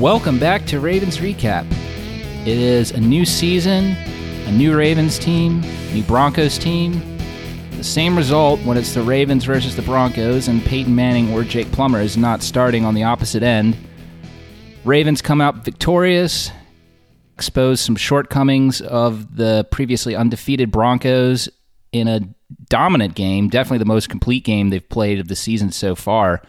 Welcome back to Ravens Recap. It is a new season, a new Ravens team, new Broncos team. The same result when it's the Ravens versus the Broncos, and Peyton Manning or Jake Plummer is not starting on the opposite end. Ravens come out victorious, expose some shortcomings of the previously undefeated Broncos in a dominant game, definitely the most complete game they've played of the season so far.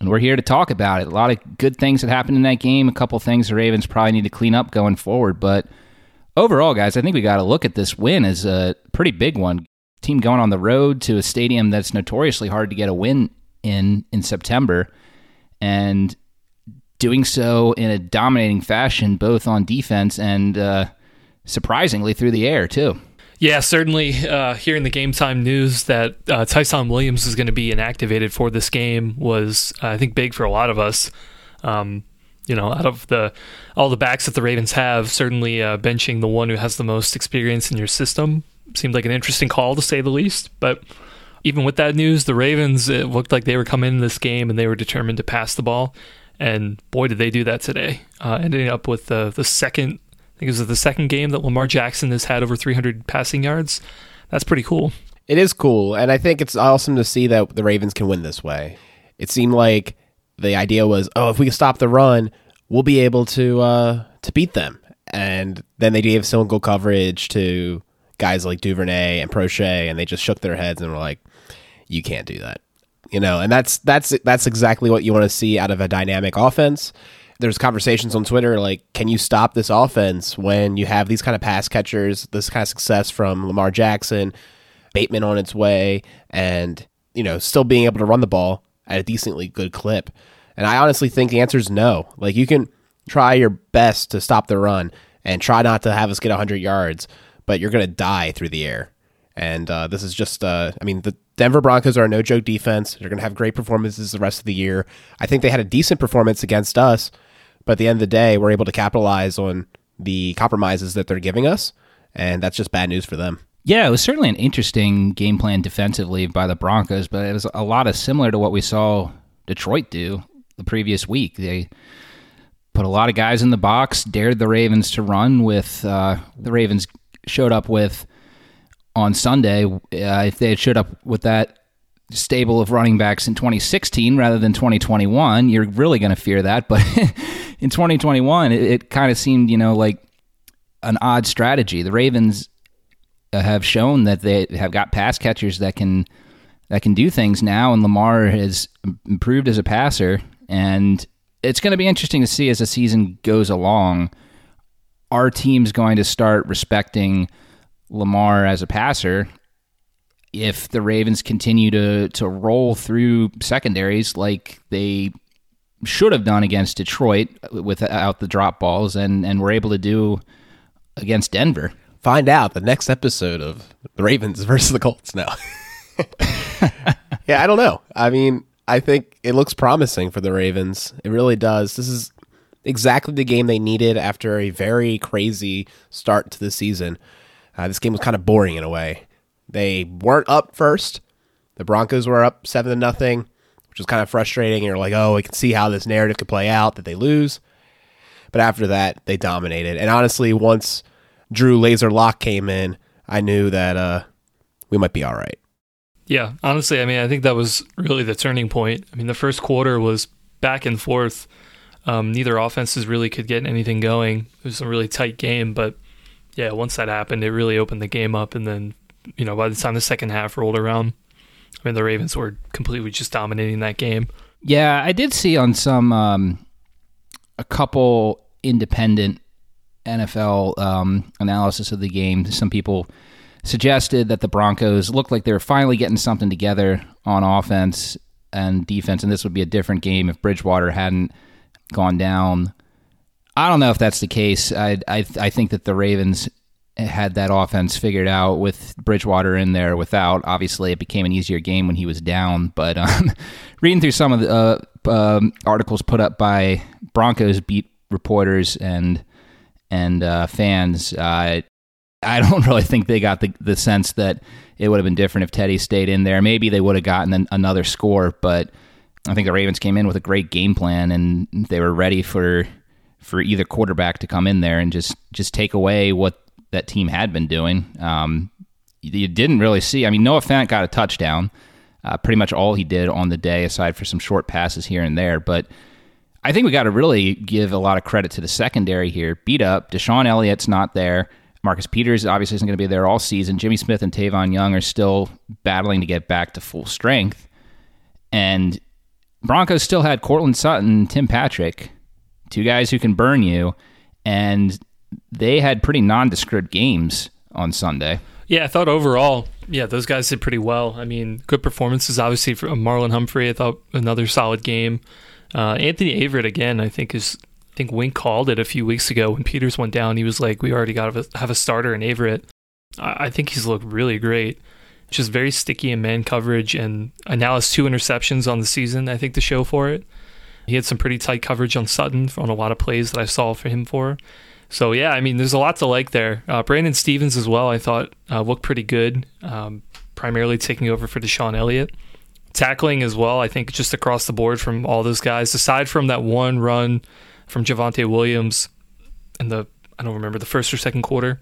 And we're here to talk about it. A lot of good things that happened in that game, a couple things the Ravens probably need to clean up going forward. But overall, guys, I think we got to look at this win as a pretty big one. Team going on the road to a stadium that's notoriously hard to get a win in in September, and doing so in a dominating fashion, both on defense and uh, surprisingly through the air too. Yeah, certainly. Uh, hearing the game time news that uh, Ty'Son Williams is going to be inactivated for this game was, uh, I think, big for a lot of us. Um, you know, out of the all the backs that the Ravens have, certainly uh, benching the one who has the most experience in your system seemed like an interesting call to say the least. But even with that news, the Ravens it looked like they were coming in this game and they were determined to pass the ball. And boy, did they do that today! Uh, ending up with the the second think it was the second game that Lamar Jackson has had over 300 passing yards. That's pretty cool. It is cool, and I think it's awesome to see that the Ravens can win this way. It seemed like the idea was, oh, if we can stop the run, we'll be able to uh, to beat them. And then they gave single coverage to guys like Duvernay and Proche, and they just shook their heads and were like, "You can't do that," you know. And that's that's that's exactly what you want to see out of a dynamic offense there's conversations on Twitter like, can you stop this offense when you have these kind of pass catchers, this kind of success from Lamar Jackson, Bateman on its way, and you know still being able to run the ball at a decently good clip? And I honestly think the answer is no. Like you can try your best to stop the run and try not to have us get 100 yards, but you're going to die through the air. And uh, this is just, uh, I mean, the Denver Broncos are a no joke defense. They're going to have great performances the rest of the year. I think they had a decent performance against us but at the end of the day, we're able to capitalize on the compromises that they're giving us, and that's just bad news for them. Yeah, it was certainly an interesting game plan defensively by the Broncos, but it was a lot of similar to what we saw Detroit do the previous week. They put a lot of guys in the box, dared the Ravens to run with uh, the Ravens showed up with on Sunday. Uh, if they had showed up with that stable of running backs in 2016 rather than 2021, you're really going to fear that. But in 2021, it, it kind of seemed, you know, like an odd strategy. The Ravens uh, have shown that they have got pass catchers that can that can do things now, and Lamar has improved as a passer. And it's going to be interesting to see as the season goes along. Our team's going to start respecting Lamar as a passer if the Ravens continue to to roll through secondaries like they should have done against Detroit without the drop balls and and were able to do against Denver. Find out the next episode of the Ravens versus the Colts now. yeah, I don't know. I mean, I think it looks promising for the Ravens. It really does. This is exactly the game they needed after a very crazy start to the season. Uh, this game was kind of boring in a way. They weren't up first. The Broncos were up seven to nothing, which was kind of frustrating. You're like, oh, we can see how this narrative could play out that they lose. But after that, they dominated. And honestly, once Drew Laser Lock came in, I knew that uh, we might be all right. Yeah, honestly, I mean, I think that was really the turning point. I mean, the first quarter was back and forth. Um, neither offenses really could get anything going. It was a really tight game, but yeah, once that happened, it really opened the game up. And then you know, by the time the second half rolled around, I mean, the Ravens were completely just dominating that game. Yeah, I did see on some um, a couple independent NFL um, analysis of the game. Some people suggested that the Broncos looked like they were finally getting something together on offense and defense, and this would be a different game if Bridgewater hadn't gone down. I don't know if that's the case. I I, I think that the Ravens had that offense figured out with Bridgewater in there. Without, obviously, it became an easier game when he was down. But um, reading through some of the uh, um, articles put up by Broncos beat reporters and and uh, fans, uh, I don't really think they got the the sense that it would have been different if Teddy stayed in there. Maybe they would have gotten an, another score, but I think the Ravens came in with a great game plan and they were ready for for either quarterback to come in there and just just take away what that team had been doing. Um, you didn't really see. I mean, Noah Fant got a touchdown, uh, pretty much all he did on the day, aside for some short passes here and there. But I think we got to really give a lot of credit to the secondary here. Beat up. DeShon Elliott's not there. Marcus Peters obviously isn't going to be there all season. Jimmy Smith and Tavon Young are still battling to get back to full strength. And Broncos still had Courtland Sutton, Tim Patrick, two guys who can burn you, and they had pretty nondescript games on Sunday. Yeah, I thought overall, yeah, those guys did pretty well. I mean, good performances, obviously, from Marlon Humphrey. I thought another solid game. Uh, Anthony Averett, again, I think is. I think Wink called it a few weeks ago when Peters went down. He was like, "We already got to have a starter in Averett." I, I think he's looked really great. Just very sticky in man coverage, and now has two interceptions on the season. I think to show for it. He had some pretty tight coverage on Sutton on a lot of plays that I saw for him for. So yeah, I mean, there's a lot to like there. Uh, Brandon Stephens as well. I thought uh, looked pretty good, um, primarily taking over for DeShon Elliott. Tackling as well. I think just across the board from all those guys, aside from that one run from Javonte Williams in the I don't remember the first or second quarter.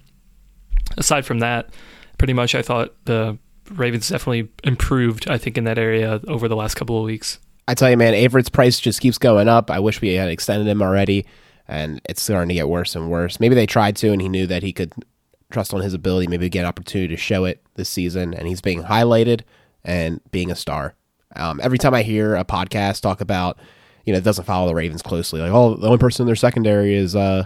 Aside from that, pretty much I thought the Ravens definitely improved. I think in that area over the last couple of weeks. I tell you, man, Averett's price just keeps going up. I wish we had extended him already and it's starting to get worse and worse. Maybe they tried to, and he knew that he could trust on his ability, maybe get an opportunity to show it this season, and he's being highlighted and being a star. Um, every time I hear a podcast talk about, you know, it doesn't follow the Ravens closely, like, oh, the only person in their secondary is uh,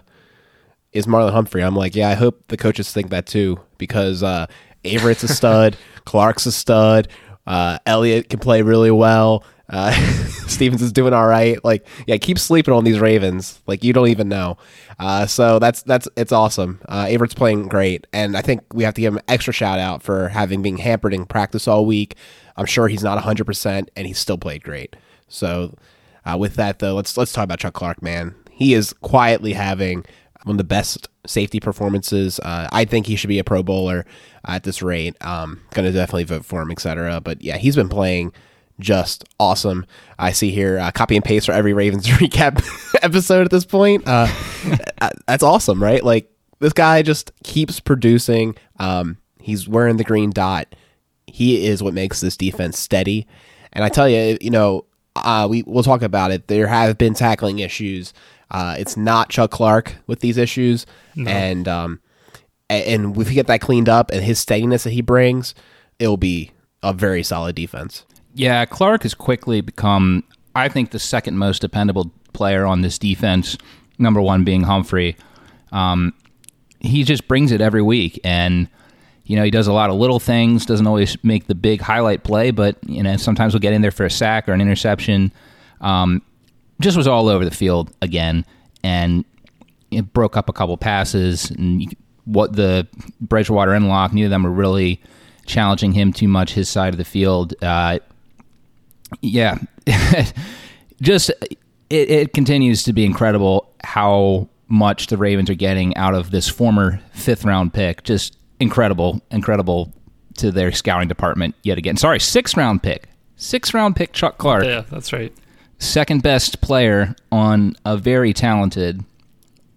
is Marlon Humphrey. I'm like, yeah, I hope the coaches think that too, because uh, Averett's a stud, Clark's a stud, uh, can play really well. Uh, Stephens is doing all right. Like, yeah, keep sleeping on these Ravens. Like, you don't even know. Uh, so that's that's it's awesome. Uh, Averett's playing great, and I think we have to give him an extra shout out for having been hampered in practice all week. I'm sure he's not 100, percent and he still played great. So, uh, with that though, let's let's talk about Chuck Clark. Man, he is quietly having one of the best safety performances. Uh, I think he should be a Pro Bowler at this rate. Um, going to definitely vote for him, etc. But yeah, he's been playing just awesome. I see here uh, copy and paste for every Ravens recap episode at this point. Uh, uh, that's awesome, right? Like this guy just keeps producing. Um, he's wearing the green dot. He is what makes this defense steady. And I tell you, you know, uh, we we'll talk about it. There have been tackling issues. Uh, it's not Chuck Clark with these issues, no. and um, and if we get that cleaned up and his steadiness that he brings, it'll be a very solid defense. Yeah, Clark has quickly become, I think, the second most dependable player on this defense. Number one being Humphrey. Um, he just brings it every week, and you know he does a lot of little things. Doesn't always make the big highlight play, but you know sometimes we'll get in there for a sack or an interception. Um, just was all over the field again, and it broke up a couple passes. And what the Bridgewater and Lock, neither of them were really challenging him too much. His side of the field. Uh, yeah, just it, it continues to be incredible how much the Ravens are getting out of this former fifth round pick. Just incredible, incredible to their scouting department yet again. Sorry, sixth round pick. Sixth round pick Chuck Clark. Yeah, that's right. Second best player on a very talented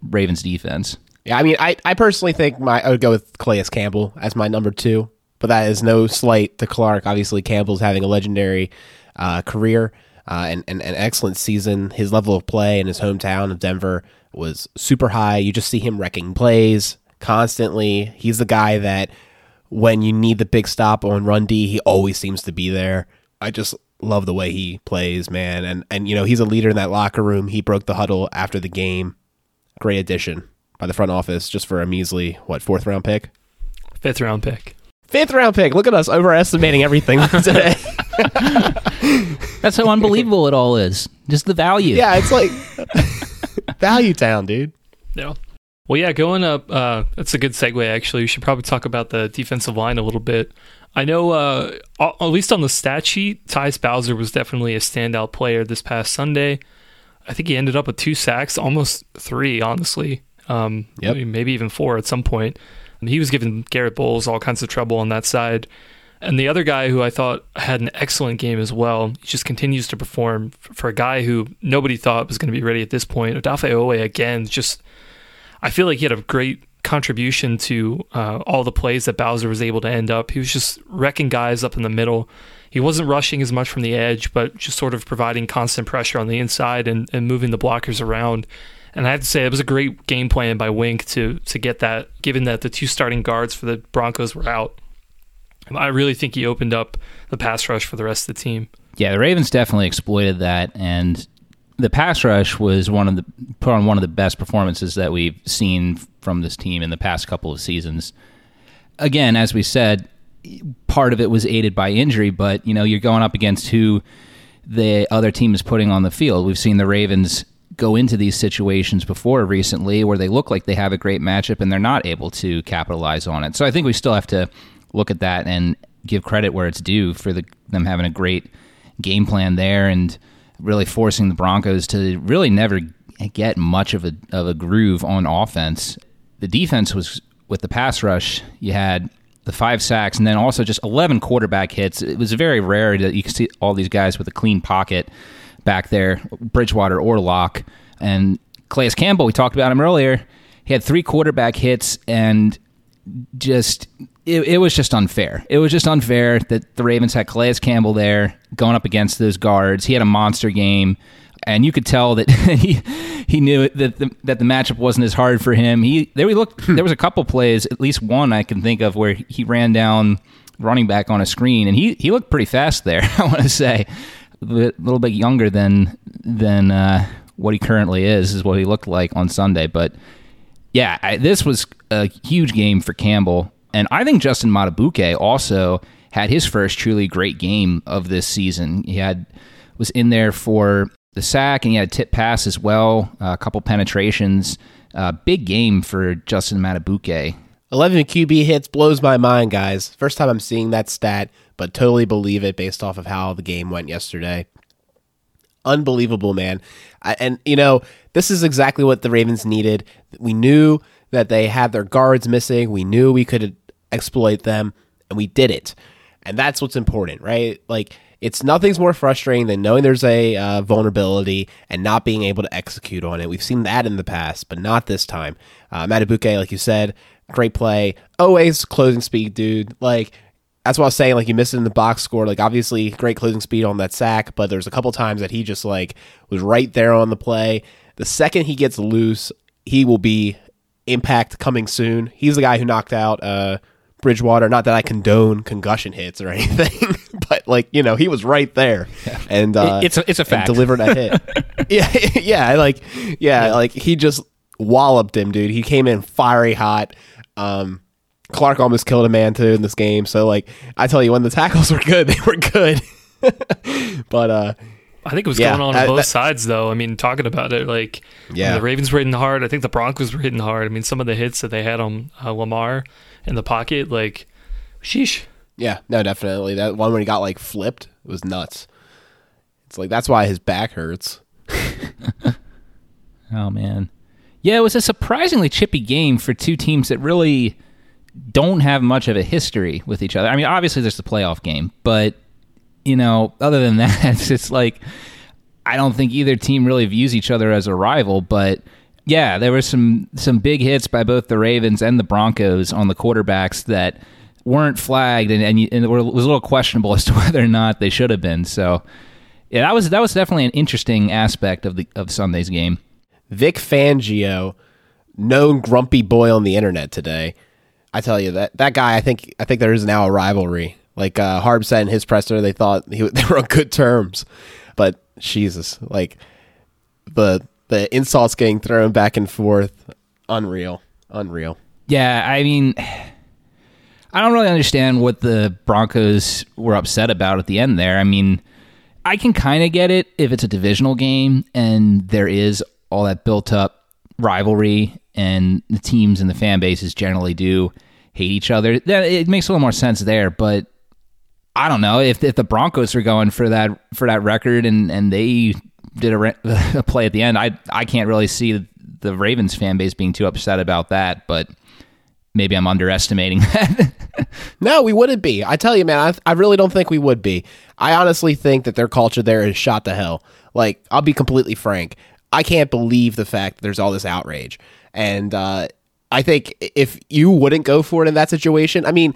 Ravens defense. Yeah, I mean, I, I personally think my I would go with Calais Campbell as my number two, but that is no slight to Clark. Obviously, Campbell's having a legendary uh, career uh, and, and an excellent season. His level of play in his hometown of Denver was super high. You just see him wrecking plays constantly. He's the guy that when you need the big stop on run D, he always seems to be there. I just love the way he plays, man. And and you know, he's a leader in that locker room. He broke the huddle after the game. Great addition by the front office just for a measly what, fourth round pick? Fifth round pick. Fifth round pick. Look at us overestimating everything today. That's how unbelievable it all is. Just the value. Yeah, it's like value town, dude. Yeah. Well, yeah, going up, uh, that's a good segue, actually. We should probably talk about the defensive line a little bit. I know, uh, at least on the stat sheet, Tyus Bowser was definitely a standout player this past Sunday. I think he ended up with two sacks, almost three, honestly. Um, yep. Maybe even four at some point. He was giving Garrett Bolles all kinds of trouble on that side. And the other guy who I thought had an excellent game as well, he just continues to perform for a guy who nobody thought was going to be ready at this point. Odafe Oweh again, just I feel like he had a great contribution to uh, all the plays that Bowser was able to end up. He was just wrecking guys up in the middle. He wasn't rushing as much from the edge, but just sort of providing constant pressure on the inside and, and moving the blockers around. And I have to say, it was a great game plan by Wink to to get that, given that the two starting guards for the Broncos were out. I really think he opened up the pass rush for the rest of the team. Yeah, the Ravens definitely exploited that, and the pass rush was one of the put on one of the best performances that we've seen from this team in the past couple of seasons. Again, as we said, part of it was aided by injury, but you know you're going up against who the other team is putting on the field. We've seen the Ravens go into these situations before recently where they look like they have a great matchup and they're not able to capitalize on it. So I think we still have to look at that and give credit where it's due for the, them having a great game plan there and really forcing the Broncos to really never get much of a of a groove on offense. The defense was with the pass rush. You had the five sacks and then also just 11 quarterback hits. It was very rare that you could see all these guys with a clean pocket back there, Bridgewater or Lock. And Calais Campbell, we talked about him earlier. He had three quarterback hits and just it, it, was just unfair. It was just unfair that the Ravens had Calais Campbell there going up against those guards. He had a monster game, and you could tell that he he knew that the, that the matchup wasn't as hard for him. He there we looked there was a couple plays, at least one I can think of where he ran down running back on a screen, and he he looked pretty fast there. I want to say a little bit younger than than uh, what he currently is is what he looked like on Sunday, but. Yeah, I, this was a huge game for Campbell and I think Justin Madubuike also had his first truly great game of this season. He had was in there for the sack and he had a tip pass as well, a couple penetrations. Uh, big game for Justin Madubuike. 11 QB hits blows my mind, guys. First time I'm seeing that stat, but totally believe it based off of how the game went yesterday. Unbelievable, man. I, and, you know, this is exactly what the Ravens needed. We knew that they had their guards missing. We knew we could exploit them, and we did it. And that's what's important, right? Like, it's nothing's more frustrating than knowing there's a uh, vulnerability and not being able to execute on it. We've seen that in the past, but not this time. Uh, Madubuike, like you said, great play. Always closing speed, dude. Like, that's what I was saying. Like, you missed it in the box score. Like, obviously, great closing speed on that sack, but there's a couple times that he just, like, was right there on the play. The second he gets loose, he will be impact coming soon. He's the guy who knocked out uh, Bridgewater. Not that I condone concussion hits or anything, but like you know, he was right there, yeah. and uh, it's a, it's a fact. Delivered a hit. yeah, yeah, like yeah, yeah, like he just walloped him, dude. He came in fiery hot. Um, Clark almost killed a man too in this game. So like I tell you, when the tackles were good, they were good. but uh, I think it was yeah, going on on both that, sides, though. I mean, talking about it, like, yeah, the Ravens were hitting hard. I think the Broncos were hitting hard. I mean, some of the hits that they had on uh, Lamar in the pocket. Like, sheesh. Yeah, no, definitely. That one when he got like flipped was nuts. It's like that's why his back hurts. oh man, yeah, it was a surprisingly chippy game for two teams that really don't have much of a history with each other. I mean, obviously there's the playoff game, but you know, other than that, it's just like I don't think either team really views each other as a rival, but yeah, there were some some big hits by both the Ravens and the Broncos on the quarterbacks that weren't flagged and and, and it was a little questionable as to whether or not they should have been. So yeah, that was that was definitely an interesting aspect of the of Sunday's game. Vic Fangio, known grumpy boy on the internet today. I tell you that that guy, I think I think there is now a rivalry. Like uh, Harb said in his presser, they thought he, they were on good terms, but Jesus, like the the insults getting thrown back and forth. Unreal. Unreal. Yeah, I mean, I don't really understand what the Broncos were upset about at the end there. I mean, I can kind of get it if it's a divisional game and there is all that built up rivalry and the teams and the fan bases generally do hate each other. It makes a little more sense there, but I don't know if if the Broncos are going for that for that record and and they did a, re- a play at the end. I I can't really see the Ravens fan base being too upset about that, but maybe I'm underestimating that. no, we wouldn't be. I tell you, man, I, I really don't think we would be. I honestly think that their culture there is shot to hell. Like, I'll be completely frank. I can't believe the fact that there's all this outrage. And uh, I think if you wouldn't go for it in that situation, I mean,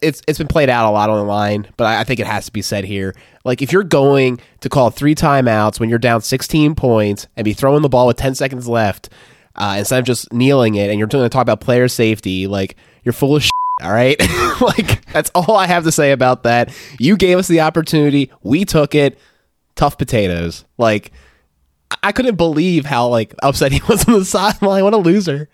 it's it's been played out a lot on the line, but I, I think it has to be said here. Like if you're going to call three timeouts when you're down 16 points and be throwing the ball with 10 seconds left uh, instead of just kneeling it, and you're going to talk about player safety, like you're full of shit. All right, like that's all I have to say about that. You gave us the opportunity, we took it. Tough potatoes. Like I couldn't believe how like upset he was on the sideline. What a loser.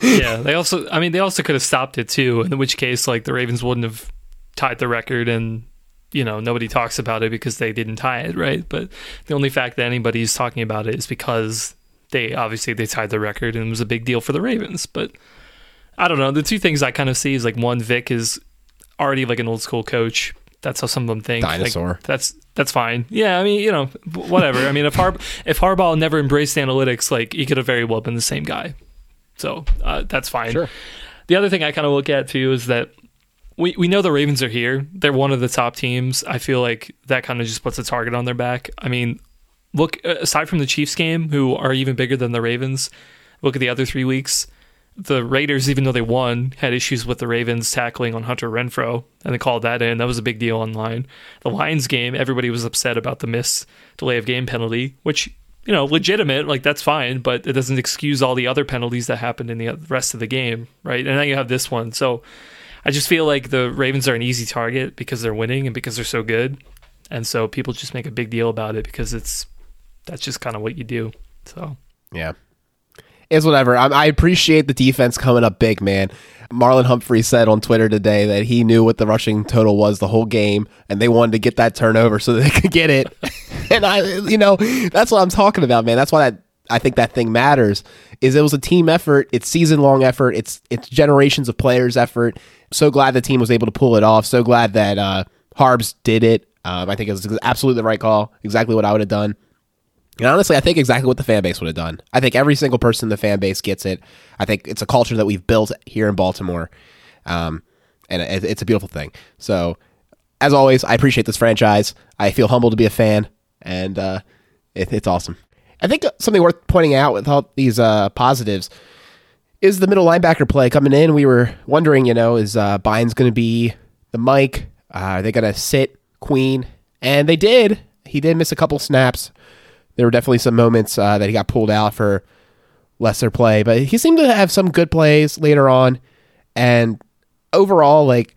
Yeah, they also. I mean, they also could have stopped it too. In which case, like the Ravens wouldn't have tied the record, and you know nobody talks about it because they didn't tie it, right? But the only fact that anybody's talking about it is because they obviously they tied the record and it was a big deal for the Ravens. But I don't know. The two things I kind of see is like one, Vic is already like an old school coach. That's how some of them think. Dinosaur. Like, that's that's fine. Yeah, I mean, you know, whatever. I mean, if Har- if Harbaugh never embraced analytics, like he could have very well been the same guy. So uh, that's fine. Sure. The other thing I kind of look at too is that we, we know the Ravens are here. They're one of the top teams. I feel like that kind of just puts a target on their back. I mean, look aside from the Chiefs game, who are even bigger than the Ravens. Look at the other three weeks. The Raiders, even though they won, had issues with the Ravens tackling on Hunter Renfrow, and they called that in. That was a big deal online. The Lions game, everybody was upset about the miss delay of game penalty, which you know, legitimate, like that's fine, but it doesn't excuse all the other penalties that happened in the rest of the game, right? And now you have this one. So I just feel like the Ravens are an easy target because they're winning and because they're so good. And so people just make a big deal about it because it's that's just kind of what you do. So, yeah. It's whatever. I, appreciate the defense coming up big, man. Marlon Humphrey said on Twitter today that he knew what the rushing total was the whole game, and they wanted to get that turnover so they could get it. and I, you know, that's what I'm talking about, man. That's why that I think that thing matters. Is it was a team effort. It's season long effort. It's it's generations of players' effort. So glad the team was able to pull it off. So glad that uh, Harbs did it. Um, I think it was absolutely the right call. Exactly what I would have done. And honestly, I think exactly what the fan base would have done. I think every single person in the fan base gets it. I think it's a culture that we've built here in Baltimore, um, and it's a beautiful thing. So, as always, I appreciate this franchise. I feel humbled to be a fan, and uh, it, it's awesome. I think something worth pointing out with all these uh, positives is the middle linebacker play coming in. We were wondering, you know, is uh, Bynes going to be the Mike? Uh, are they going to sit Queen? And they did. He did miss a couple snaps there were definitely some moments uh, that he got pulled out for lesser play, but he seemed to have some good plays later on. And overall, like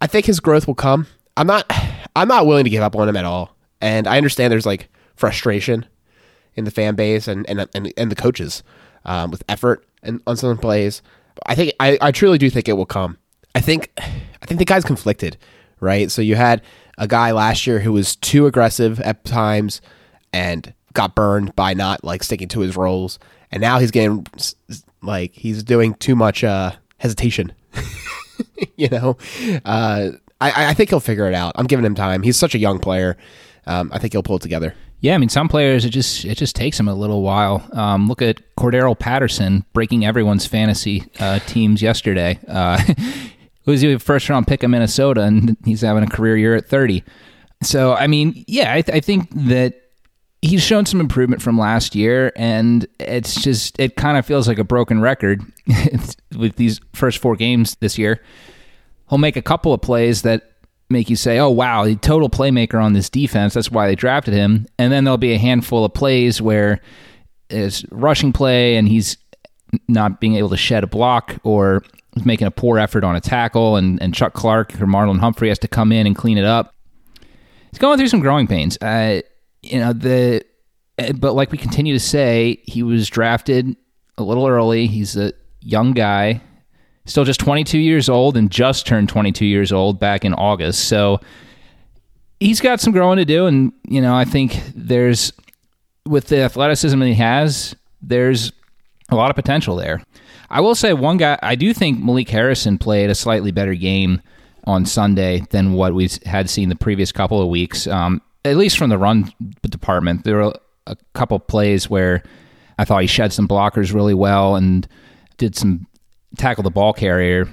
I think his growth will come. I'm not I'm not willing to give up on him at all. And I understand there's like frustration in the fan base and and and, and the coaches um, with effort and on some plays. I think I, I truly do think it will come. I think I think the guy's conflicted, right? So you had a guy last year who was too aggressive at times and got burned by not like sticking to his roles, and now he's getting like he's doing too much uh, hesitation. you know, uh, I, I think he'll figure it out. I'm giving him time. He's such a young player. Um, I think he'll pull it together. Yeah, I mean, some players it just it just takes them a little while. Um, look at Cordarrelle Patterson breaking everyone's fantasy uh, teams yesterday. Uh, was a first round pick of Minnesota, and he's having a career year at 30. So, I mean, yeah, I, th- I think that he's shown some improvement from last year, and it's just it kind of feels like a broken record with these first four games this year. He'll make a couple of plays that make you say, "Oh wow, the total playmaker on this defense." That's why they drafted him. And then there'll be a handful of plays where it's rushing play, and he's not being able to shed a block or making a poor effort on a tackle, and, and Chuck Clark or Marlon Humphrey has to come in and clean it up. He's going through some growing pains. Uh, you know the eh, but like we continue to say he was drafted a little early he's a young guy still just 22 years old and just turned 22 years old back in august. So he's got some growing to do and you know i think there's with the athleticism that he has there's a lot of potential there. I will say one guy i do think malik harrison played a slightly better game on sunday than what we had seen the previous couple of weeks um, at least from the run department, there were a couple plays where I thought he shed some blockers really well and did some tackle the ball carrier.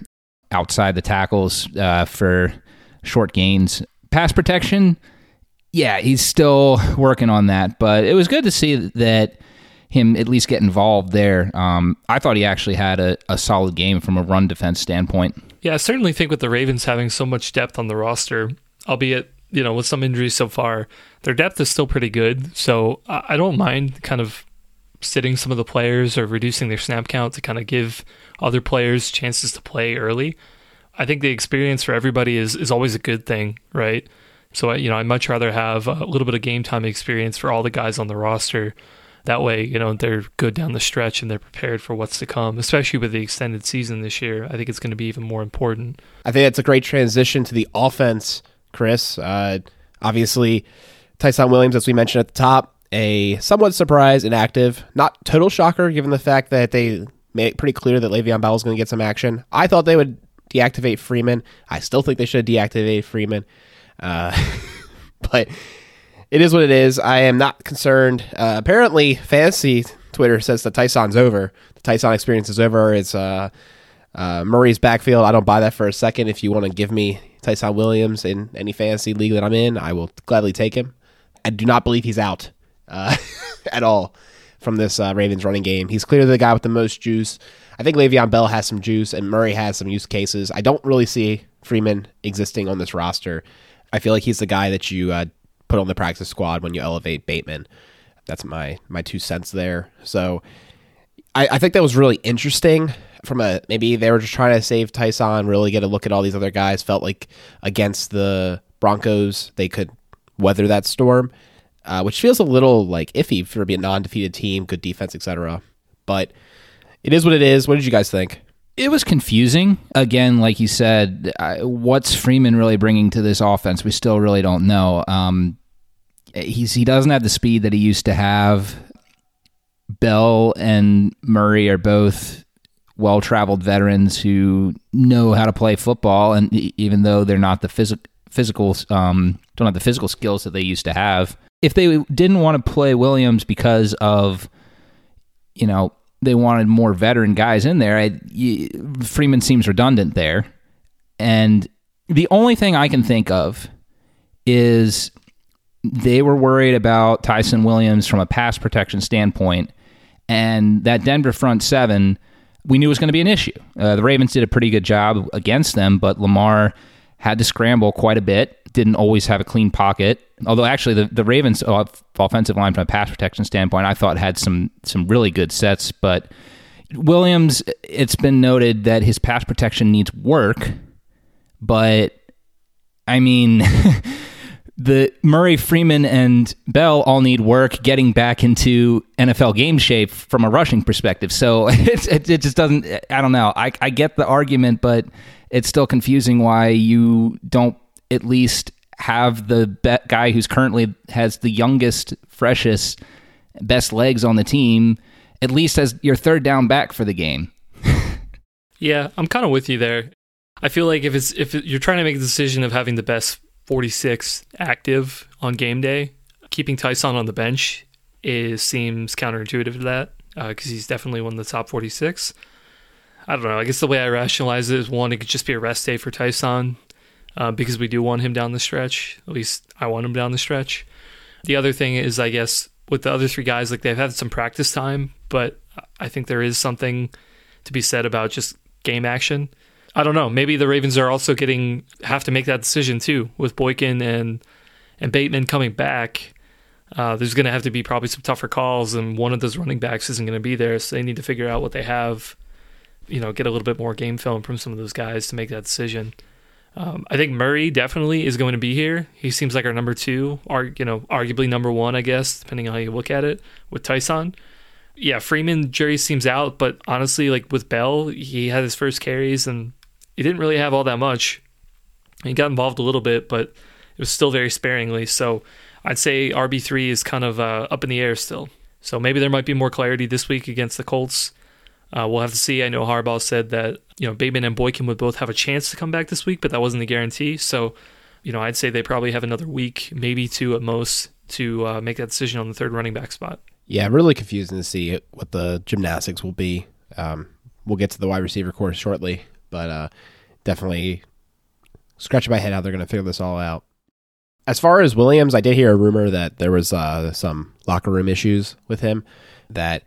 outside the tackles uh, for short gains. Pass protection, yeah, he's still working on that, but it was good to see that him at least get involved there. Um, I thought he actually had a, a solid game from a run defense standpoint. Yeah, I certainly think with the Ravens having so much depth on the roster, albeit you know with some injuries so far, their depth is still pretty good. So I don't mind kind of sitting some of the players or reducing their snap count to kind of give other players chances to play early. I think the experience for everybody is is always a good thing, right? So I, you know, I'd much rather have a little bit of game time experience for all the guys on the roster. That way, you know, they're good down the stretch and they're prepared for what's to come, especially with the extended season this year. I think it's going to be even more important. I think it's a great transition to the offense, Chris. Uh, obviously, Ty'Son Williams, as we mentioned at the top, a somewhat surprise inactive. Not total shocker given the fact that they made pretty clear that Le'Veon Bell is going to get some action. I thought they would deactivate Freeman. I still think they should deactivate Freeman. Uh, but it is what it is. I am not concerned. Uh, apparently, fantasy Twitter says that Tyson's over. The Tyson experience is over. It's uh, uh, Murray's backfield. I don't buy that for a second. If you want to give me Ty'Son Williams in any fantasy league that I'm in, I will gladly take him. I do not believe he's out uh, at all from this uh, Ravens running game. He's clearly the guy with the most juice. I think Le'Veon Bell has some juice, and Murray has some use cases. I don't really see Freeman existing on this roster. I feel like he's the guy that you uh, put on the practice squad when you elevate Bateman. That's my my two cents there. So I, I think that was really interesting. From a maybe they were just trying to save Tyson, really get a look at all these other guys. Felt like against the Broncos they could weather that storm, uh, which feels a little like iffy for being a non-defeated team, good defense, etc. But it is what it is. What did you guys think? It was confusing. Again, like you said, what's Freeman really bringing to this offense? We still really don't know. Um, he's he doesn't have the speed that he used to have. Bell and Murray are both well traveled veterans who know how to play football, and even though they're not the physical physical um, don't have the physical skills that they used to have, if they didn't want to play Williams because of you know they wanted more veteran guys in there. I, you, Freeman seems redundant there. And the only thing I can think of is they were worried about Ty'Son Williams from a pass protection standpoint. And that Denver front seven, we knew was going to be an issue. Uh, the Ravens did a pretty good job against them, but Lamar had to scramble quite a bit, didn't always have a clean pocket. Although actually the, the Ravens offensive line from a pass protection standpoint, I thought had some some really good sets, but Williams, it's been noted that his pass protection needs work, but I mean the Murray, Freeman, and Bell all need work getting back into NFL game shape from a rushing perspective. So it, it just doesn't. I don't know. I, I get the argument, but it's still confusing why you don't at least have the be- guy who's currently has the youngest, freshest, best legs on the team at least as your third down back for the game. yeah, I'm kind of with you there. I feel like if it's if you're trying to make a decision of having the best 46 active on game day, keeping Tyson on the bench is seems counterintuitive to that because uh, he's definitely one of the top 46. I don't know. I guess the way I rationalize it is one, it could just be a rest day for Tyson uh, because we do want him down the stretch. At least I want him down the stretch. The other thing is, I guess, with the other three guys, like they've had some practice time, but I think there is something to be said about just game action. I don't know. Maybe the Ravens are also getting have to make that decision too with Boykin and and Bateman coming back. Uh, there's going to have to be probably some tougher calls, and one of those running backs isn't going to be there, so they need to figure out what they have you know, get a little bit more game film from some of those guys to make that decision. Um, I think Murray definitely is going to be here. He seems like our number two, or you know, arguably number one, I guess, depending on how you look at it with Tyson. Yeah, Freeman, Jerry seems out, but honestly, like with Bell, he had his first carries and he didn't really have all that much. He got involved a little bit, but it was still very sparingly. So I'd say RB three is kind of uh, up in the air still. So maybe there might be more clarity this week against the Colts. Uh, we'll have to see. I know Harbaugh said that you know Bateman and Boykin would both have a chance to come back this week, but that wasn't a guarantee. So, you know, I'd say they probably have another week, maybe two at most, to uh, make that decision on the third running back spot. Yeah, really confusing to see what the gymnastics will be. Um, we'll get to the wide receiver course shortly, but uh, definitely scratching my head how they're going to figure this all out. As far as Williams, I did hear a rumor that there was uh, some locker room issues with him, that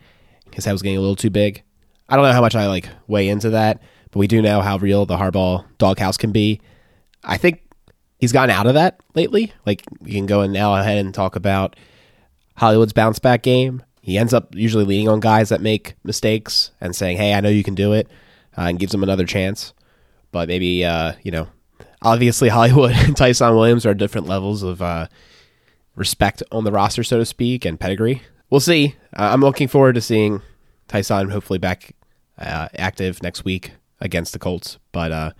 his head was getting a little too big. I don't know how much I like weigh into that, but we do know how real the Harbaugh doghouse can be. I think he's gotten out of that lately. Like you can go and now ahead and talk about Hollywood's bounce back game. He ends up usually leaning on guys that make mistakes and saying, "Hey, I know you can do it," uh, and gives them another chance. But maybe uh, you know, obviously Hollywood and Ty'Son Williams are different levels of uh, respect on the roster, so to speak, and pedigree. We'll see. Uh, I'm looking forward to seeing Tyson hopefully back uh, active next week against the Colts. But uh,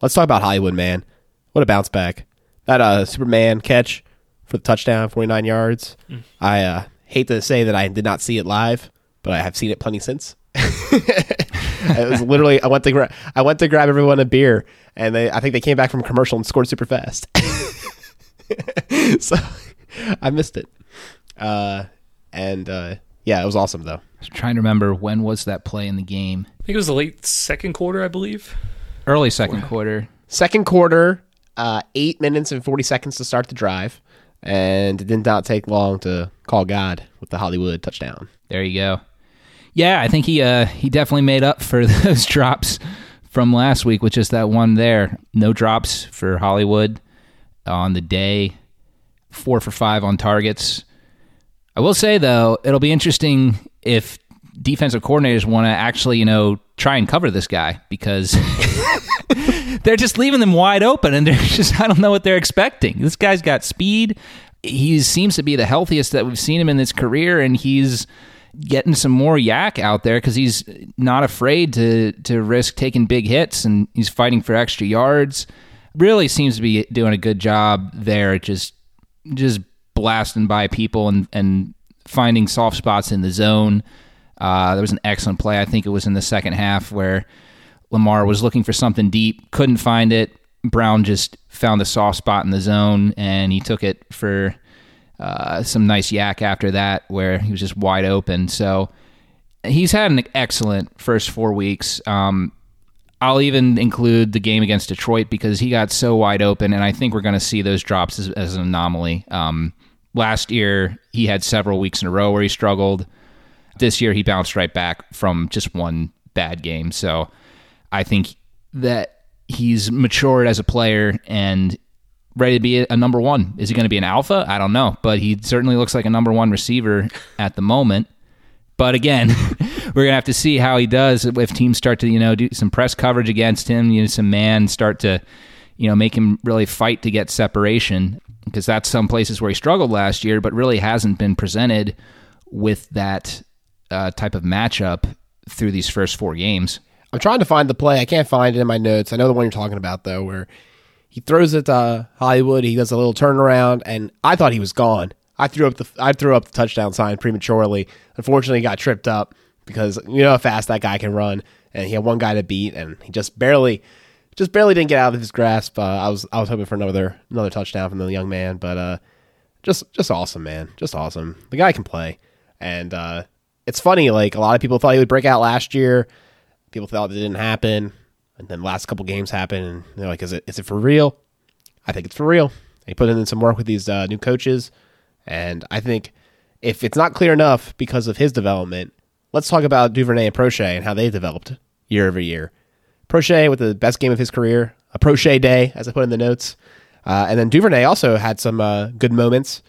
let's talk about Hollywood, man. What a bounce back! That uh, Superman catch for the touchdown, 49 yards. Mm. I uh, hate to say that I did not see it live, but I have seen it plenty since. It was literally I went to gra- I went to grab everyone a beer, and they I think they came back from commercial and scored super fast. so I missed it. Uh, and uh, yeah, it was awesome though. I was trying to remember when was that play in the game. I think it was the late second quarter, I believe. Early second quarter. Second quarter, uh, eight minutes and forty seconds to start the drive, and it did not take long to call God with the Hollywood touchdown. There you go. Yeah, I think he uh, he definitely made up for those drops from last week, which is that one there. No drops for Hollywood on the day. Four for five on targets. I will say though, it'll be interesting if defensive coordinators want to actually, you know, try and cover this guy because they're just leaving them wide open and they're just I don't know what they're expecting. This guy's got speed. He seems to be the healthiest that we've seen him in his career and he's getting some more YAC out there because he's not afraid to to risk taking big hits and he's fighting for extra yards. Really seems to be doing a good job there, just just blasting by people and and finding soft spots in the zone. Uh, there was an excellent play. I think it was in the second half where Lamar was looking for something deep, couldn't find it. Brown just found the soft spot in the zone and he took it for uh, some nice YAC after that, where he was just wide open. So he's had an excellent first four weeks. Um, I'll even include the game against Detroit because he got so wide open, and I think we're going to see those drops as, as an anomaly. Um, last year, he had several weeks in a row where he struggled. This year, he bounced right back from just one bad game. So I think that he's matured as a player, and ready to be a number one. Is he going to be an alpha? I don't know, but he certainly looks like a number one receiver at the moment. But again, we're gonna have to see how he does if teams start to you know do some press coverage against him. You know, some man start to you know make him really fight to get separation because that's some places where he struggled last year, but really hasn't been presented with that uh, type of matchup through these first four games. I'm trying to find the play. I can't find it in my notes. I know the one you're talking about though, where he throws it to Hollywood. He does a little turnaround, and I thought he was gone. I threw up the I threw up the touchdown sign prematurely. Unfortunately, he got tripped up because you know how fast that guy can run, and he had one guy to beat, and he just barely, just barely didn't get out of his grasp. Uh, I was I was hoping for another another touchdown from the young man, but uh, just just awesome, man, just awesome. The guy can play, and uh, it's funny. Like a lot of people thought he would break out last year. People thought it didn't happen. And then the last couple games happen, and they're like, "Is it is it for real?" I think it's for real. He put in some work with these uh, new coaches, and I think if it's not clear enough because of his development, let's talk about Duvernay and Proche and how they developed year over year. Proche with the best game of his career, a Proche day, as I put in the notes, uh, and then Duvernay also had some uh, good moments,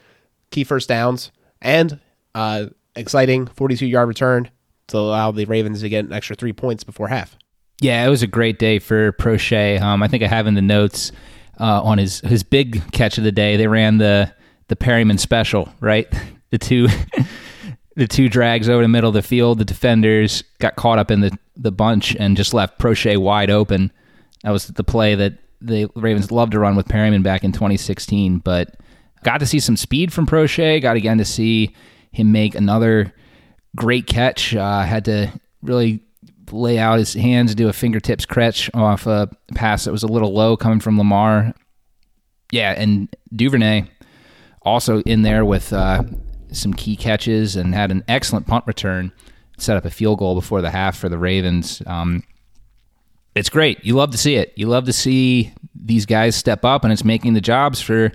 key first downs, and uh, exciting 42 yard return to allow the Ravens to get an extra three points before half. Yeah, it was a great day for Proche. Um, I think I have in the notes uh, on his his big catch of the day. They ran the the Perriman special, right? The two the two drags over the middle of the field. The defenders got caught up in the the bunch and just left Proche wide open. That was the play that the Ravens loved to run with Perriman back in 2016. But got to see some speed from Proche. Got again to see him make another great catch. Uh, had to really lay out his hands, do a fingertips catch off a pass that was a little low coming from Lamar. Yeah, and Duvernay also in there with uh, some key catches and had an excellent punt return. Set up a field goal before the half for the Ravens. Um, It's great. You love to see it. You love to see these guys step up, and it's making the jobs for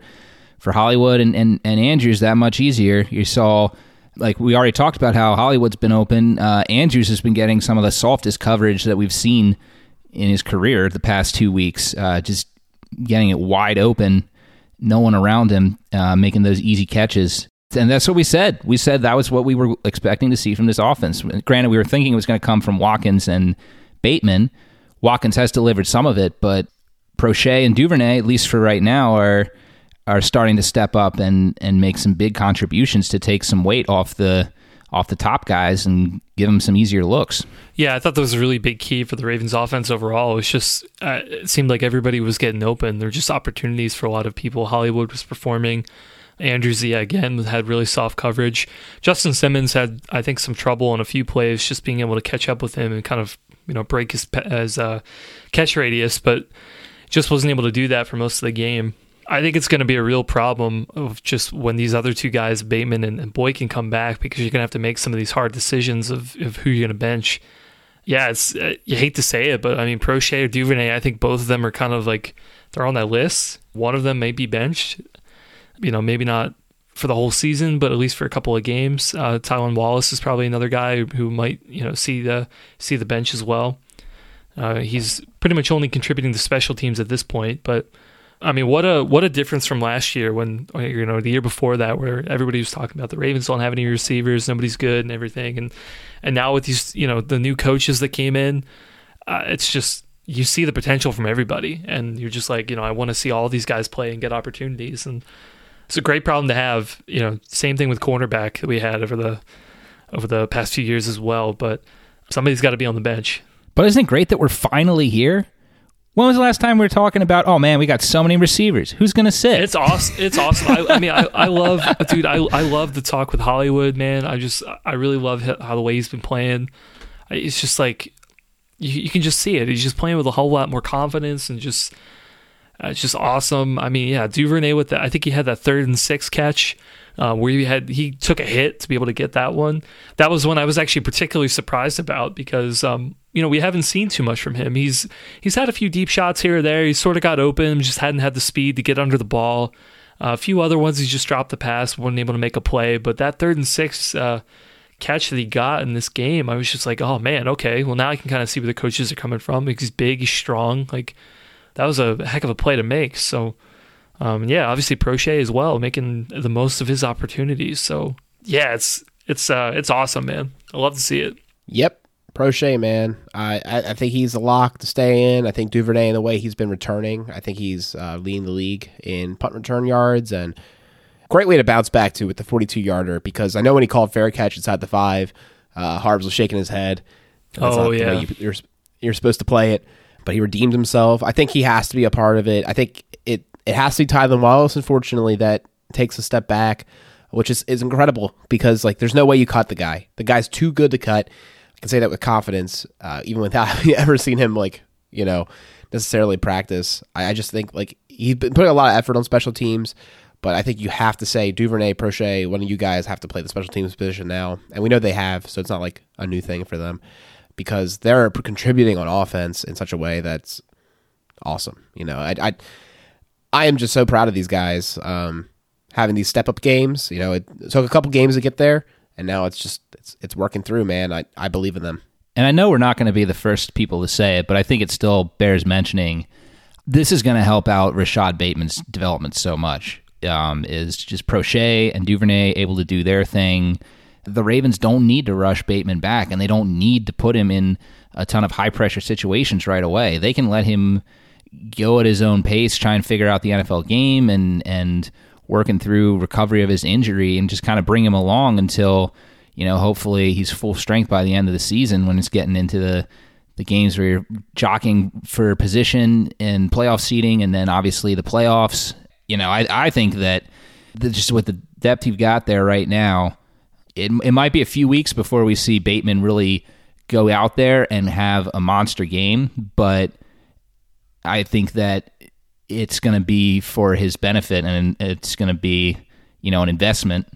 for Hollywood and, and, and Andrews that much easier. You saw, like we already talked about how Hollywood's been open. Uh, Andrews has been getting some of the softest coverage that we've seen in his career the past two weeks. Uh, just getting it wide open, no one around him, uh, making those easy catches. And that's what we said. We said that was what we were expecting to see from this offense. Granted, we were thinking it was going to come from Watkins and Bateman. Watkins has delivered some of it, but Proche and Duvernay, at least for right now, are are starting to step up and and make some big contributions to take some weight off the off the top guys and give them some easier looks. Yeah, I thought that was a really big key for the Ravens offense overall. It was just uh, it seemed like everybody was getting open. There were just opportunities for a lot of people. Hollywood was performing. Andrews, yeah, again, had really soft coverage. Justin Simmons had, I think, some trouble on a few plays, just being able to catch up with him and kind of, you know, break his, his uh, catch radius, but just wasn't able to do that for most of the game. I think it's going to be a real problem of just when these other two guys, Bateman and, and can come back because you're going to have to make some of these hard decisions of, of who you're going to bench. Yeah, it's uh, you hate to say it, but I mean, Proche or Duvernay, I think both of them are kind of like they're on that list. One of them may be benched. You know, maybe not for the whole season, but at least for a couple of games. Uh, Tylan Wallace is probably another guy who might you know see the see the bench as well. Uh, he's pretty much only contributing to special teams at this point, but I mean, what a what a difference from last year when you know the year before that, where everybody was talking about the Ravens don't have any receivers, nobody's good, and everything, and and now with these you know the new coaches that came in, uh, it's just you see the potential from everybody, and you're just like you know I want to see all these guys play and get opportunities, and it's a great problem to have. You know, same thing with cornerback that we had over the over the past few years as well, but somebody's got to be on the bench. But isn't it great that we're finally here? When was the last time we were talking about? Oh man, we got so many receivers. Who's gonna sit? It's awesome. It's awesome. I, I mean, I, I love, dude. I I love the talk with Hollywood, man. I just I really love how the way he's been playing. It's just like you, you can just see it. He's just playing with a whole lot more confidence and just uh, it's just awesome. I mean, yeah, Duvernay with that. I think he had that third and six catch uh, where he had he took a hit to be able to get that one. That was one I was actually particularly surprised about because um, you know we haven't seen too much from him. He's he's had a few deep shots here or there. He sort of got open, just hadn't had the speed to get under the ball. Uh, a few other ones he just dropped the pass, wasn't able to make a play. But that third and six uh, catch that he got in this game, I was just like, oh man, okay. Well now I can kind of see where the coaches are coming from. He's big, he's strong. Like that was a heck of a play to make. So um, yeah, obviously Proche as well, making the most of his opportunities. So yeah, it's it's uh, it's awesome, man. I love to see it. Yep, Proche, man. I, I, I think he's a lock to stay in. I think Duvernay, in the way he's been returning, I think he's uh, leading the league in punt return yards and great way to bounce back to with the 42 yarder because I know when he called fair catch inside the five, uh, Harbs was shaking his head. That's oh yeah, you, you're you're supposed to play it, but he redeemed himself. I think he has to be a part of it. I think it it has to be Tylan Wallace, unfortunately, that takes a step back, which is, is incredible because like there's no way you cut the guy. The guy's too good to cut. Can say that with confidence, uh, even without ever seen him like you know necessarily practice. I, I, just think like he's been putting a lot of effort on special teams, but I think you have to say Duvernay, Proche, one of you guys have to play the special teams position now, and we know they have, so it's not like a new thing for them because they're contributing on offense in such a way that's awesome. You know, I, I I am just so proud of these guys um, having these step up games. You know, it took a couple games to get there, and now it's just it's it's working through. Man, I I believe in them. And I know we're not going to be the first people to say it, but I think it still bears mentioning. This is going to help out Rashod Bateman's development so much. Um, is just Proche and Duvernay able to do their thing. The Ravens don't need to rush Bateman back, and they don't need to put him in a ton of high pressure situations right away. They can let him go at his own pace, try and figure out the NFL game and and working through recovery of his injury and just kind of bring him along until you know hopefully he's full strength by the end of the season when it's getting into the the games where you're jockeying for position and playoff seeding and then obviously the playoffs. You know, I I think that the, just with the depth you've got there right now, it it might be a few weeks before we see Bateman really go out there and have a monster game, but I think that it's going to be for his benefit and it's going to be, you know, an investment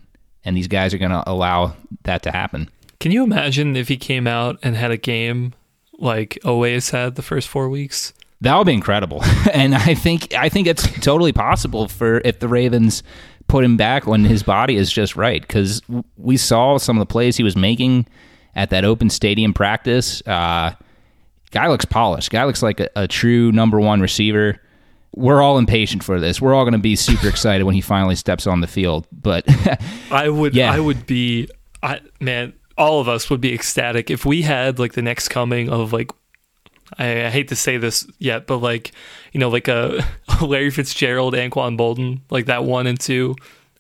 and these guys are going to allow that to happen. Can you imagine if he came out and had a game like Oweh had the first four weeks? That would be incredible, and I think I think it's totally possible for if the Ravens put him back when his body is just right because we saw some of the plays he was making at that open stadium practice. Uh, guy looks polished. Guy looks like a, a true number one receiver. We're all impatient for this. We're all going to be super excited when he finally steps on the field. But I would, Yeah. I would be, I man, all of us would be ecstatic if we had like the next coming of like. I, I hate to say this yet, but like you know, like a, Larry Fitzgerald, Anquan Boldin, like that one and two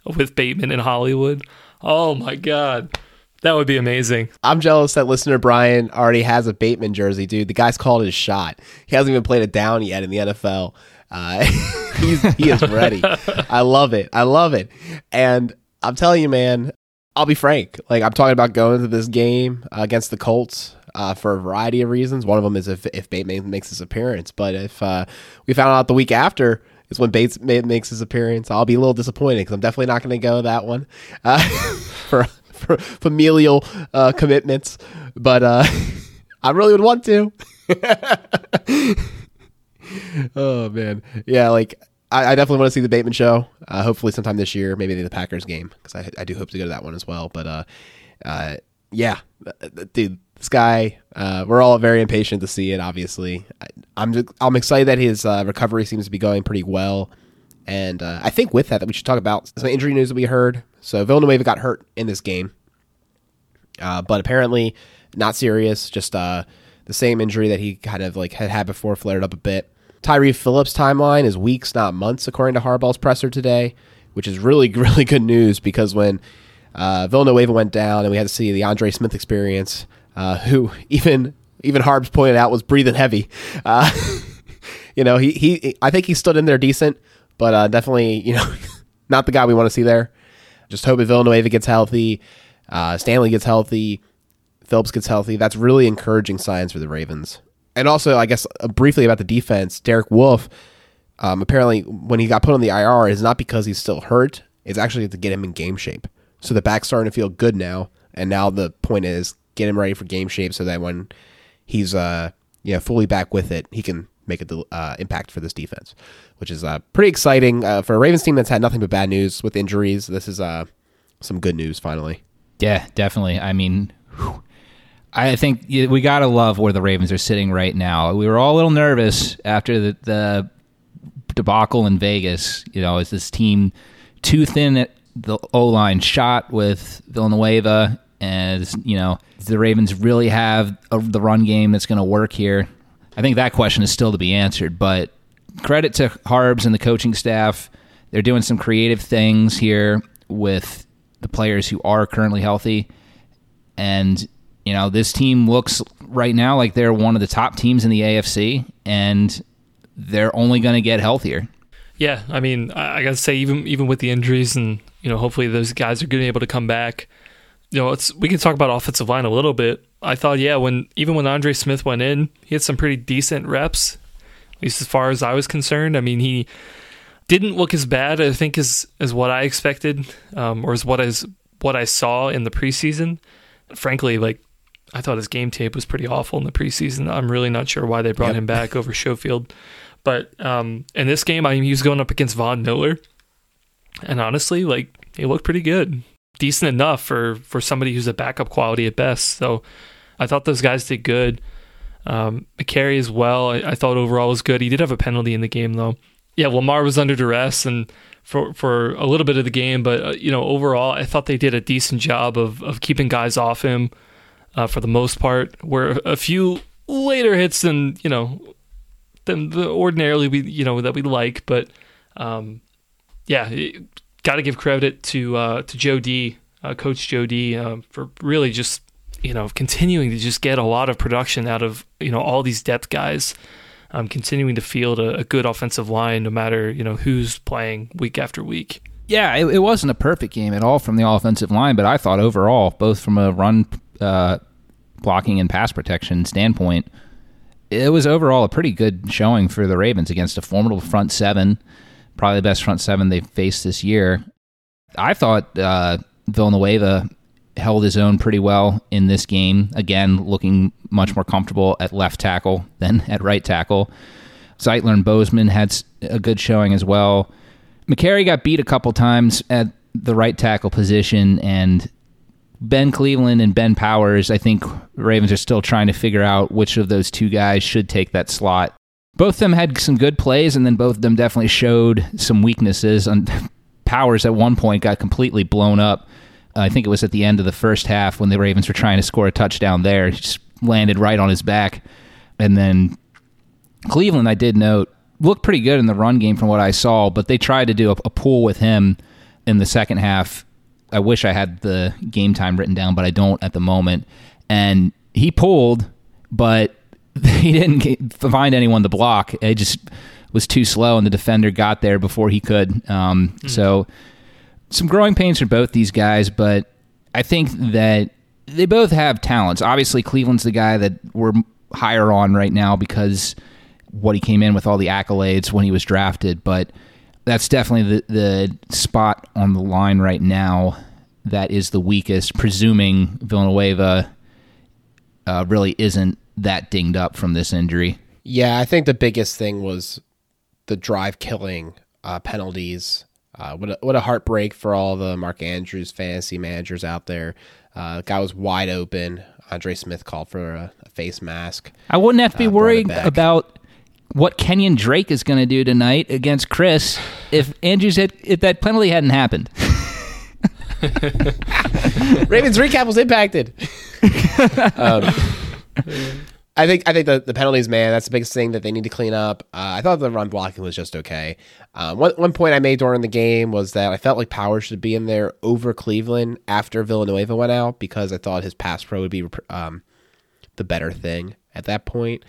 with Bateman in Hollywood. Oh my god, that would be amazing. I'm jealous that listener Brian already has a Bateman jersey, dude. The guy's called his shot. He hasn't even played a down yet in the NFL. Uh, he's, he is ready. I love it. I love it. And I'm telling you, man, I'll be frank. Like I'm talking about going to this game uh, against the Colts uh, for a variety of reasons. One of them is if if Bateman makes his appearance. But if uh, we found out the week after is when Bates makes his appearance, I'll be a little disappointed because I'm definitely not going to go that one uh, for for familial uh, commitments. But uh, I really would want to. oh man, yeah, like. I, I definitely want to see the Bateman show. Uh, hopefully, sometime this year, maybe the Packers game, because I, I do hope to go to that one as well. But uh, uh, yeah, Uh, dude, this guy, uh, we're all very impatient to see it. Obviously, I, I'm just- I'm excited that his uh, recovery seems to be going pretty well, and uh, I think with that, that we should talk about some injury news that we heard. So Villanueva got hurt in this game, uh, but apparently not serious. Just uh, the same injury that he kind of like had had before, flared up a bit. Tyree Phillips' timeline is weeks, not months, according to Harbaugh's presser today, which is really, really good news because when uh, Villanueva went down and we had to see the Andre Smith experience, uh, who even even Harbs pointed out was breathing heavy. Uh, you know, he, he I think he stood in there decent, but uh, definitely you know not the guy we want to see there. Just hope that Villanueva gets healthy, uh, Stanley gets healthy, Phillips gets healthy. That's really encouraging signs for the Ravens. And also, I guess uh, briefly about the defense, Derek Wolfe. Um, apparently, when he got put on the IR, is not because he's still hurt. It's actually to get him in game shape. So the back's starting to feel good now, and now the point is get him ready for game shape so that when he's uh yeah fully back with it, he can make a del- uh, impact for this defense, which is uh, pretty exciting uh, for a Ravens team that's had nothing but bad news with injuries. This is uh some good news finally. Yeah, definitely. I mean, whew. I think we got to love where the Ravens are sitting right now. We were all a little nervous after the, the debacle in Vegas. You know, is this team too thin at the O line shot with Villanueva? And, you know, the Ravens really have a, the run game that's going to work here? I think that question is still to be answered, but credit to Harbs and the coaching staff. They're doing some creative things here with the players who are currently healthy. And, you know, this team looks right now like they're one of the top teams in the AFC, and they're only going to get healthier. Yeah, I mean, I, I gotta say, even even with the injuries, and you know, hopefully those guys are going to be able to come back. You know, it's we can talk about offensive line a little bit. I thought, yeah, when even when Andre Smith went in, he had some pretty decent reps, at least as far as I was concerned. I mean, he didn't look as bad, I think, as as what I expected, um, or as what is what I saw in the preseason. Frankly, like I thought his game tape was pretty awful in the preseason. I'm really not sure why they brought Yep. him back over Schofield. But um, in this game, I mean, he was going up against Von Miller, and honestly, like he looked pretty good, decent enough for for somebody who's a backup quality at best. So I thought those guys did good. Um, Mekari as well. I, I thought overall was good. He did have a penalty in the game though. Yeah, Lamar was under duress and for for a little bit of the game, but uh, you know overall, I thought they did a decent job of of keeping guys off him uh, for the most part. Were a few later hits than you know than the ordinarily we you know that we like, but um, yeah, got to give credit to uh, to Joe D, uh, Coach Joe D, uh, for really just you know continuing to just get a lot of production out of you know all these depth guys, um, continuing to field a, a good offensive line no matter you know who's playing week after week. Yeah, it, it wasn't a perfect game at all from the offensive line, but I thought overall, both from a run uh, blocking and pass protection standpoint, it was overall a pretty good showing for the Ravens against a formidable front seven, probably the best front seven they've faced this year. I thought uh, Villanueva held his own pretty well in this game. Again, looking much more comfortable at left tackle than at right tackle. Zeitler and Bozeman had a good showing as well. Mekari got beat a couple times at the right tackle position, and Ben Cleveland and Ben Powers, I think Ravens are still trying to figure out which of those two guys should take that slot. Both of them had some good plays, and then both of them definitely showed some weaknesses. And Powers at one point got completely blown up. Uh, I think it was at the end of the first half when the Ravens were trying to score a touchdown there. He just landed right on his back. And then Cleveland, I did note, looked pretty good in the run game from what I saw, but they tried to do a, a pull with him in the second half I wish I had the game time written down, but I don't at the moment. And he pulled, but he didn't find anyone to block. It just was too slow, and the defender got there before he could. Um, mm-hmm. So, some growing pains for both these guys, but I think that they both have talents. Obviously, Cleveland's the guy that we're higher on right now because what he came in with all the accolades when he was drafted, but that's definitely the, the spot on the line right now that is the weakest, presuming Villanueva uh, really isn't that dinged up from this injury. Yeah, I think the biggest thing was the drive killing uh, penalties. Uh, what a, what a heartbreak for all the Mark Andrews fantasy managers out there. Uh, the guy was wide open. Andre Smith called for a, a face mask. I wouldn't have to be uh, worried about what Kenyon Drake is going to do tonight against Chris if Andrews had if that penalty hadn't happened. Ravens recap was impacted. um, I think I think the, the penalties, man, that's the biggest thing that they need to clean up. Uh, I thought the run blocking was just okay. Uh, one one point I made during the game was that I felt like Power should be in there over Cleveland after Villanueva went out because I thought his pass pro would be um, the better thing at that point.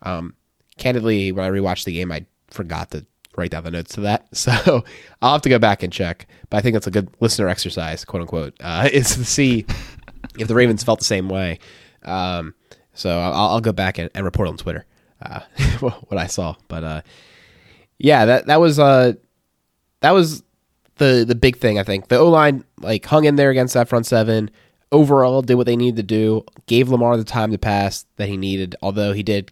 Um, candidly, when I rewatched the game, I forgot to write down the notes to that. So I'll have to go back and check. But I think that's a good listener exercise, quote unquote, uh, is to see if the Ravens felt the same way. Um, so I'll, I'll, go back and, and report on Twitter uh, what I saw. But uh, yeah, that that was uh, that was the the big thing. I think the O line like hung in there against that front seven. Overall, did what they needed to do. Gave Lamar the time to pass that he needed. Although he did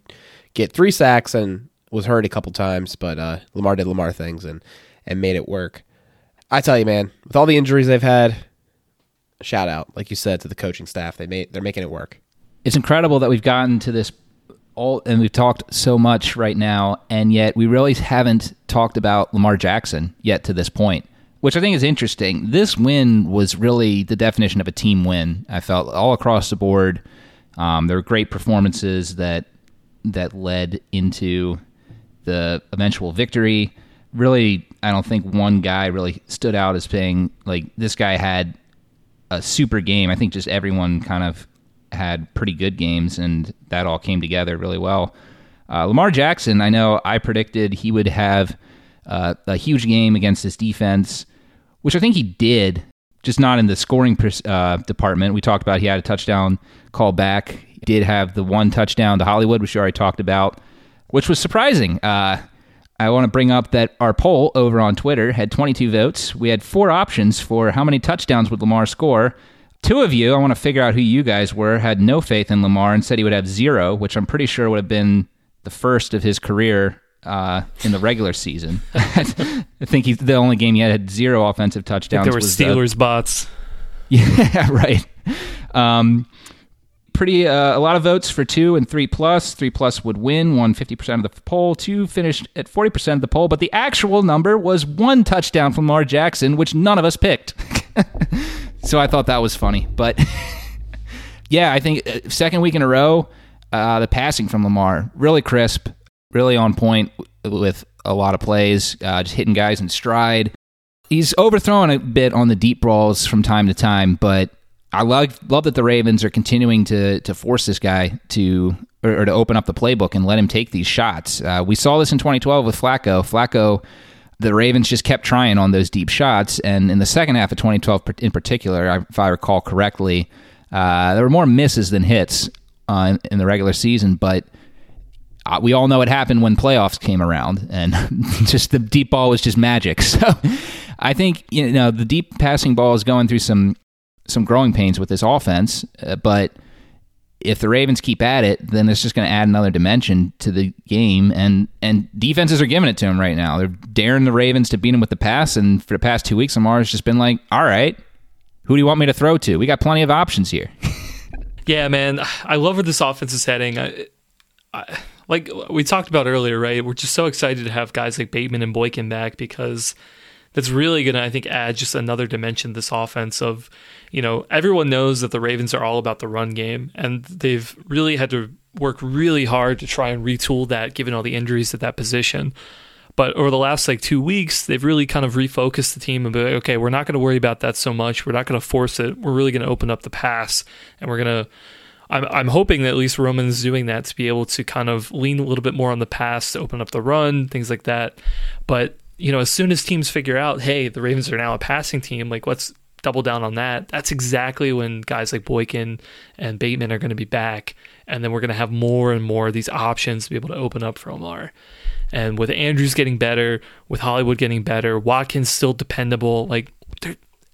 get three sacks and was hurt a couple times, but uh, Lamar did Lamar things and and made it work. I tell you, man, with all the injuries they've had, shout out, like you said, to the coaching staff. They made they're making it work. It's incredible that we've gotten to this all and we've talked so much right now, and yet we really haven't talked about Lamar Jackson yet to this point, which I think is interesting. This win was really the definition of a team win. I felt all across the board. Um, there were great performances that that led into the eventual victory. Really, I don't think one guy really stood out as being like this guy had a super game. I think just everyone kind of had pretty good games, and that all came together really well. Uh, Lamar Jackson, I know I predicted he would have uh, a huge game against this defense, which I think he did, just not in the scoring uh, department. We talked about he had a touchdown call back. Did have the one touchdown to Hollywood, which you already talked about which was surprising. Uh, I want to bring up that our poll over on Twitter had 22 votes. We had four options for how many touchdowns would Lamar score. Two of you, I want to figure out who you guys were, had no faith in Lamar and said he would have zero, which I'm pretty sure would have been the first of his career uh, in the regular season. I think he's the only game he had, had zero offensive touchdowns. There were Steelers uh, bots. Yeah, right. Um, pretty uh, a lot of votes for two and three plus. Three plus would win, won 50% of the poll. Two finished at 40% of the poll, but the actual number was one touchdown from Lamar Jackson, which none of us picked. so I thought that was funny. But yeah, I think uh, second week in a row, uh, the passing from Lamar really crisp, really on point with a lot of plays, uh, just hitting guys in stride. He's overthrown a bit on the deep balls from time to time, but I love love that the Ravens are continuing to to force this guy to or, or to open up the playbook and let him take these shots. Uh, we saw this in 2012 with Flacco. Flacco, the Ravens just kept trying on those deep shots, and in the second half of 2012, in particular, if I recall correctly, uh, there were more misses than hits uh, in, the regular season, but. Uh, we all know what happened when playoffs came around, and just the deep ball was just magic. So, I think you know the deep passing ball is going through some some growing pains with this offense, uh, but if the Ravens keep at it, then it's just going to add another dimension to the game. And and defenses are giving it to him right now. They're daring the Ravens to beat him with the pass. And for the past two weeks, Lamar's just been like, "All right, who do you want me to throw to? We got plenty of options here." yeah, man, I love where this offense is heading. I, I, like we talked about earlier, right? We're just so excited to have guys like Bateman and Boykin back because that's really going to, I think, add just another dimension to this offense of, you know, everyone knows that the Ravens are all about the run game, and they've really had to work really hard to try and retool that given all the injuries at that position. But over the last like two weeks, they've really kind of refocused the team and be like, okay, we're not going to worry about that so much. We're not going to force it. We're really going to open up the pass, and we're going to. I'm, I'm hoping that at least Roman's doing that to be able to kind of lean a little bit more on the pass, to open up the run, things like that. But you know, as soon as teams figure out, hey, the Ravens are now a passing team, like let's double down on that. That's exactly when guys like Boykin and Bateman are going to be back, and then we're going to have more and more of these options to be able to open up for Lamar. And with Andrews getting better, with Hollywood getting better, Watkins still dependable, like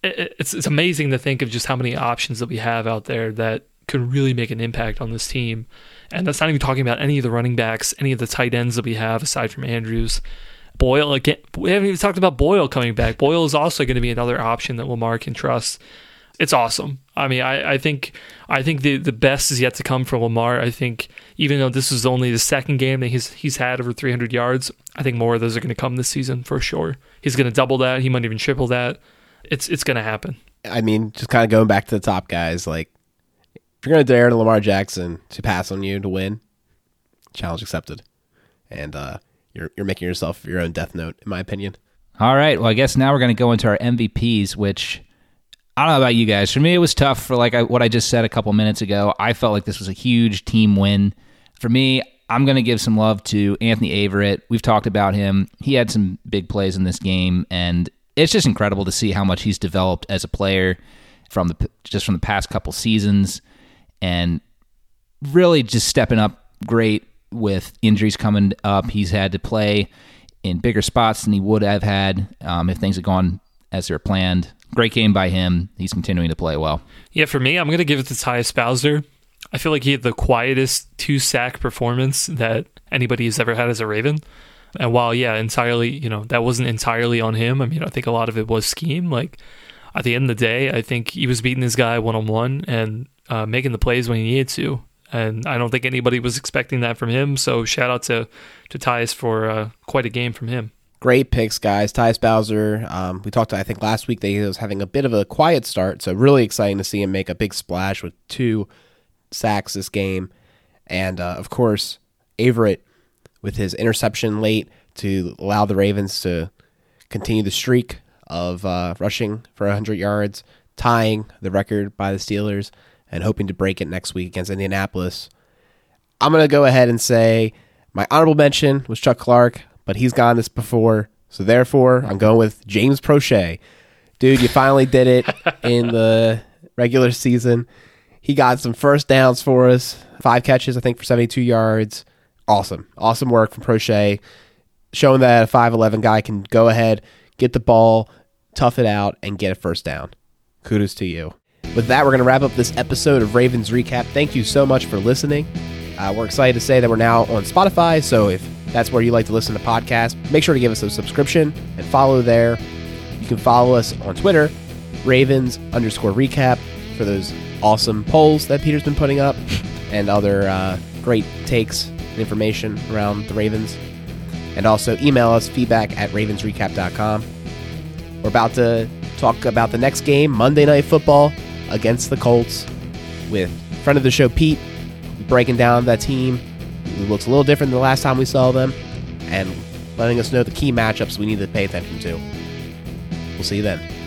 it's it's amazing to think of just how many options that we have out there that could really make an impact on this team. And that's not even talking about any of the running backs, any of the tight ends that we have aside from Andrews. Boyle again. We haven't even talked about Boyle coming back. Boyle is also going to be another option that Lamar can trust. It's awesome. I mean, I, I think I think the the best is yet to come for Lamar. I think even though this is only the second game that he's he's had over 300 yards, I think more of those are going to come this season for sure. He's going to double that. He might even triple that. It's it's going to happen. I mean, just kind of going back to the top guys, like if you're going to dare to Lamar Jackson to pass on you to win, challenge accepted. And uh, you're you're making yourself your own death note, in my opinion. All right. Well, I guess now we're going to go into our MVPs, which I don't know about you guys. For me, it was tough. For like I, what I just said a couple minutes ago, I felt like this was a huge team win. For me, I'm going to give some love to Anthony Averett. We've talked about him. He had some big plays in this game, and it's just incredible to see how much he's developed as a player from the just from the past couple seasons, and really just stepping up great with injuries coming up, he's had to play in bigger spots than he would have had um, if things had gone as they were planned. Great game by him. He's continuing to play well. Yeah, for me, I'm going to give it to Tyus Bowser. I feel like he had the quietest two sack performance that anybody has ever had as a Raven. And while, yeah, entirely, you know, that wasn't entirely on him. I mean, I think a lot of it was scheme. Like, at the end of the day, I think he was beating this guy one on one and uh, making the plays when he needed to and I don't think anybody was expecting that from him. So shout out to to Tyus for uh, quite a game from him. Great picks, guys. Tyus Bowser. Um, we talked, to, I think, last week that he was having a bit of a quiet start, so really exciting to see him make a big splash with two sacks this game, and uh, of course, Averett with his interception late to allow the Ravens to continue the streak of uh, rushing for 100 yards, tying the record by the Steelers and hoping to break it next week against Indianapolis. I'm going to go ahead and say my honorable mention was Chuck Clark, but he's gone this before. So therefore, I'm going with James Proche. Dude, you finally did it in the regular season. He got some first downs for us, five catches, I think, for 72 yards. Awesome. Awesome work from Proche, showing that a 5'11 guy can go ahead, get the ball, tough it out, and get a first down. Kudos to you. With that, we're going to wrap up this episode of Ravens Recap. Thank you so much for listening. Uh, we're excited to say that we're now on Spotify, so if that's where you like to listen to podcasts, make sure to give us a subscription and follow there. You can follow us on Twitter, Ravens underscore recap, for those awesome polls that Peter's been putting up and other uh, great takes and information around the Ravens. And also email us feedback at ravensrecap.com. We're about to talk about the next game, Monday Night Football against the Colts with friend of the show Pete breaking down that team. It looks a little different than the last time we saw them and letting us know the key matchups we need to pay attention to. We'll see you then.